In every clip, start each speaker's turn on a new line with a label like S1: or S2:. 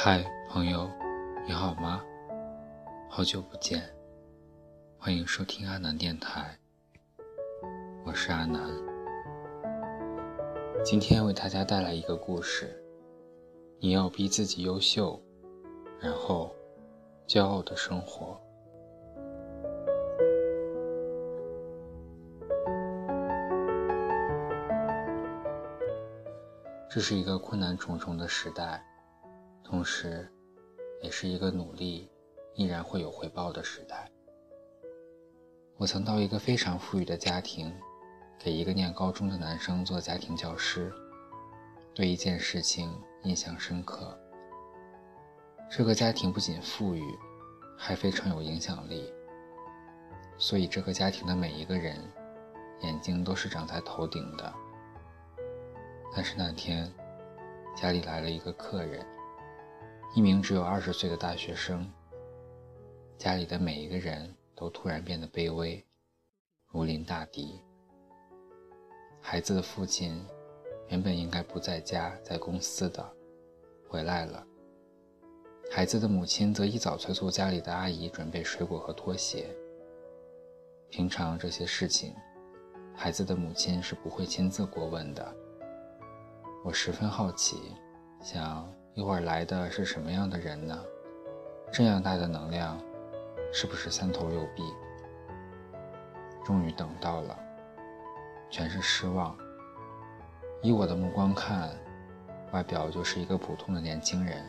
S1: 嗨，朋友，你好吗？好久不见，欢迎收听阿南电台，我是阿南。今天为大家带来一个故事：你要逼自己优秀，然后骄傲的生活。这是一个困难重重的时代，同时，也是一个努力依然会有回报的时代。我曾到一个非常富裕的家庭，给一个念高中的男生做家庭教师，对一件事情印象深刻。这个家庭不仅富裕，还非常有影响力，所以这个家庭的每一个人，眼睛都是长在头顶的。但是那天，家里来了一个客人，一名只有二十岁的大学生。家里的每一个人都突然变得卑微，如临大敌。孩子的父亲原本应该不在家，在公司的，回来了。孩子的母亲则一早催促家里的阿姨准备水果和拖鞋。平常这些事情，孩子的母亲是不会亲自过问的。我十分好奇，想一会儿来的是什么样的人呢？这样大的能量，是不是三头六臂？终于等到了，全是失望。以我的目光看，外表就是一个普通的年轻人。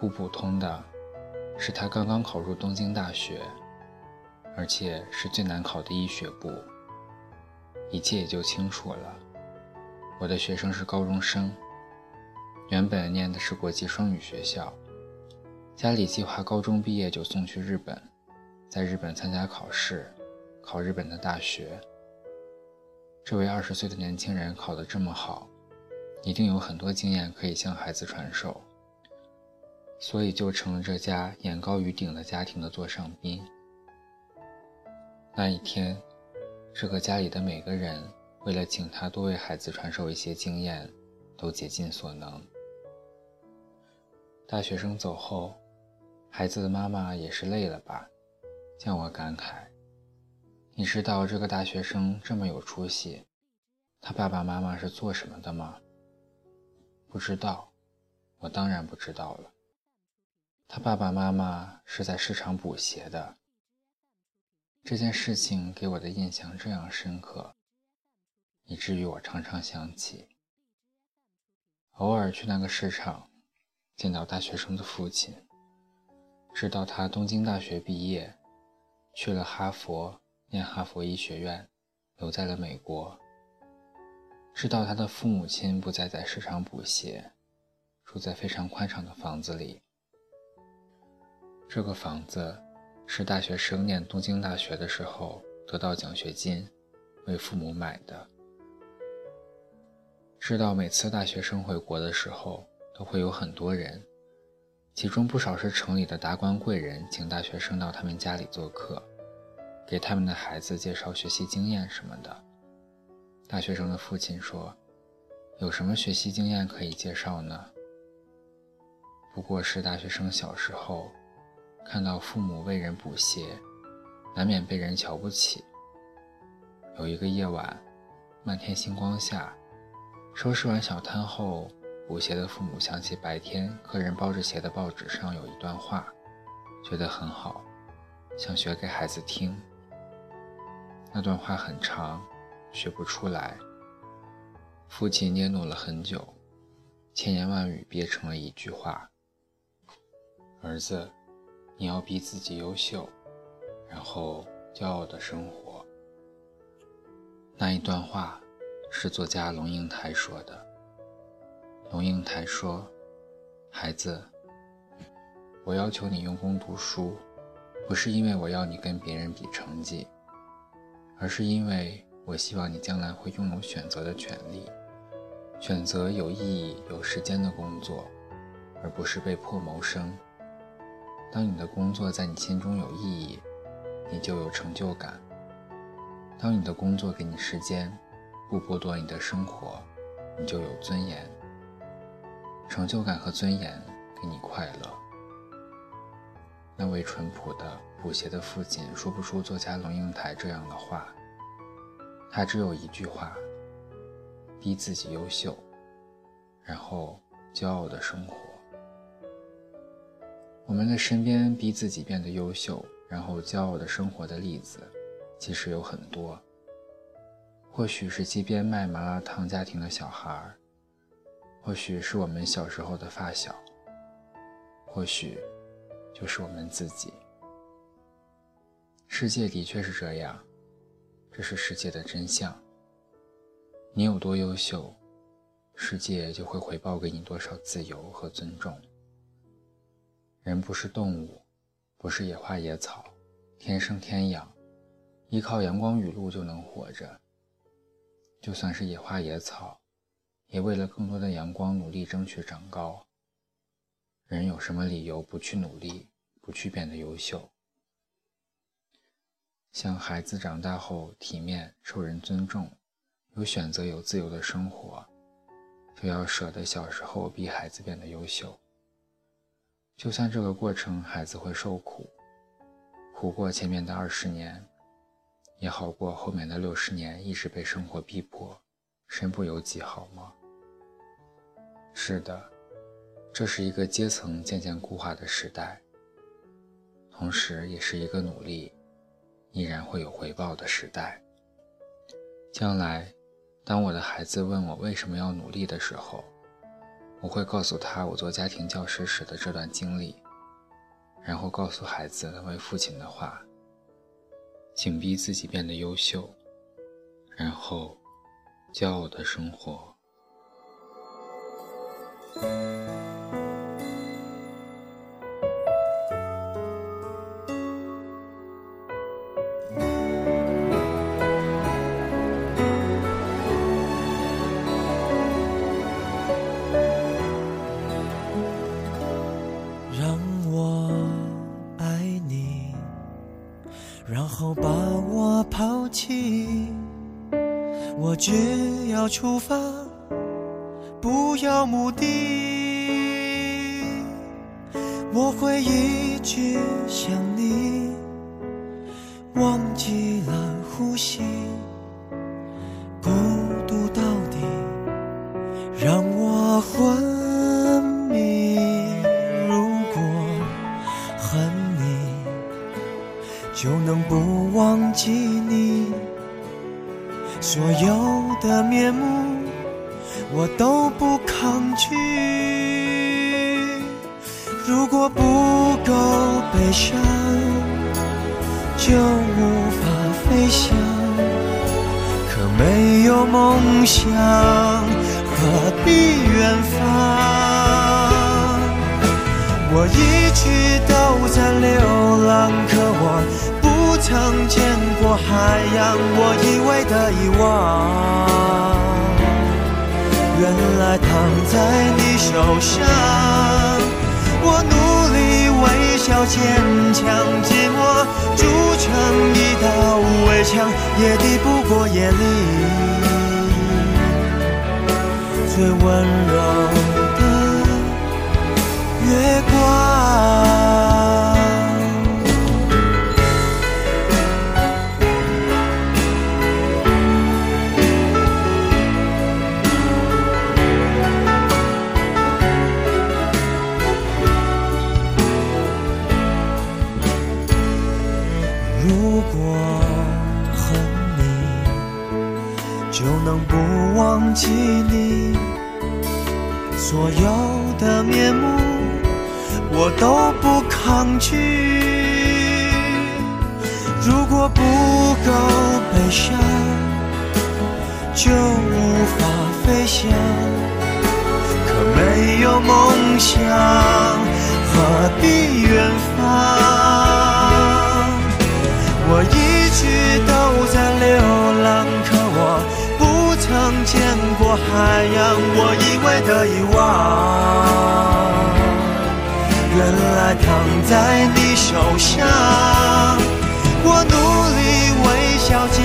S1: 不普通的，是他刚刚考入东京大学，而且是最难考的医学部。一切也就清楚了。我的学生是高中生，原本念的是国际双语学校，家里计划高中毕业就送去日本，在日本参加考试，考日本的大学。这位二十岁的年轻人考得这么好，一定有很多经验可以向孩子传授，所以就成了这家眼高于顶的家庭的座上宾。那一天，这个家里的每个人。为了请他多为孩子传授一些经验，都竭尽所能。大学生走后，孩子的妈妈也是累了吧？向我感慨：“你知道这个大学生这么有出息，他爸爸妈妈是做什么的吗？”不知道，我当然不知道了。他爸爸妈妈是在市场补鞋的。这件事情给我的印象这样深刻。以至于我常常想起，偶尔去那个市场，见到大学生的父亲，知道他东京大学毕业，去了哈佛念哈佛医学院，留在了美国。知道他的父母亲不再在市场补鞋，住在非常宽敞的房子里。这个房子是大学生念东京大学的时候得到奖学金，为父母买的。知道每次大学生回国的时候，都会有很多人，其中不少是城里的达官贵人，请大学生到他们家里做客，给他们的孩子介绍学习经验什么的。大学生的父亲说：“有什么学习经验可以介绍呢？不过是大学生小时候看到父母为人补鞋，难免被人瞧不起。有一个夜晚，漫天星光下。”收拾完小摊后，补鞋的父母想起白天客人包着鞋的报纸上有一段话，觉得很好，想学给孩子听。那段话很长，学不出来。父亲捏努了很久，千言万语憋成了一句话：“儿子，你要逼自己优秀，然后骄傲的生活。”那一段话。是作家龙应台说的。龙应台说：“孩子，我要求你用功读书，不是因为我要你跟别人比成绩，而是因为我希望你将来会拥有选择的权利，选择有意义、有时间的工作，而不是被迫谋生。当你的工作在你心中有意义，你就有成就感。当你的工作给你时间。”不剥夺你的生活，你就有尊严。成就感和尊严给你快乐。那位淳朴的补鞋的父亲说不出作家龙应台这样的话，他只有一句话：逼自己优秀，然后骄傲的生活。我们的身边逼自己变得优秀，然后骄傲的生活的例子，其实有很多。或许是街边卖麻辣烫家庭的小孩儿，或许是我们小时候的发小，或许就是我们自己。世界的确是这样，这是世界的真相。你有多优秀，世界就会回报给你多少自由和尊重。人不是动物，不是野花野草，天生天养，依靠阳光雨露就能活着。就算是野花野草，也为了更多的阳光努力争取长高。人有什么理由不去努力，不去变得优秀？像孩子长大后体面、受人尊重，有选择、有自由的生活，非要舍得小时候逼孩子变得优秀。就算这个过程孩子会受苦，苦过前面的二十年。也好过后面的六十年一直被生活逼迫，身不由己，好吗？是的，这是一个阶层渐渐固化的时代，同时也是一个努力依然会有回报的时代。将来，当我的孩子问我为什么要努力的时候，我会告诉他我做家庭教师时的这段经历，然后告诉孩子那位父亲的话。请逼自己变得优秀，然后骄傲的生活。
S2: 只要出发，不要目的。我会一直想你，忘记了呼吸，孤独到底让我昏迷。如果恨你，就能不忘记你。所有的面目，我都不抗拒。如果不够悲伤，就无法飞翔。可没有梦想，何必远方？我一直都在流浪，可我。曾见过海洋，我以为的遗忘，原来躺在你手上。我努力微笑坚强，寂寞筑成一道围墙，也抵不过夜里最温柔的月光。我都不抗拒。如果不够悲伤，就无法飞翔。可没有梦想，何必远方？我一直都在流浪，可我不。曾见过海洋，我以为的遗忘，原来躺在你手上我努力微笑坚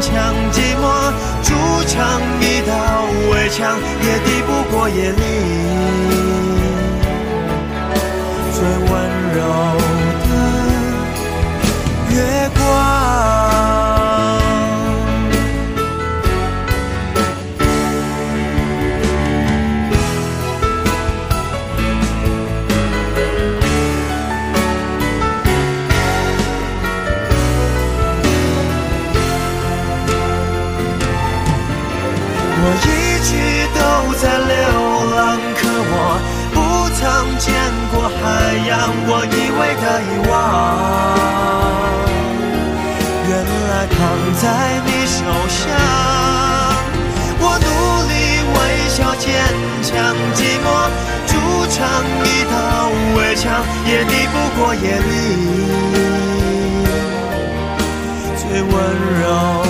S2: 强寂寞筑成一道围墙也敌不过夜里最温柔。的遗忘，原来躺在你手上。我努力微笑坚强，寂寞筑成一道围墙，也抵不过夜里最温柔。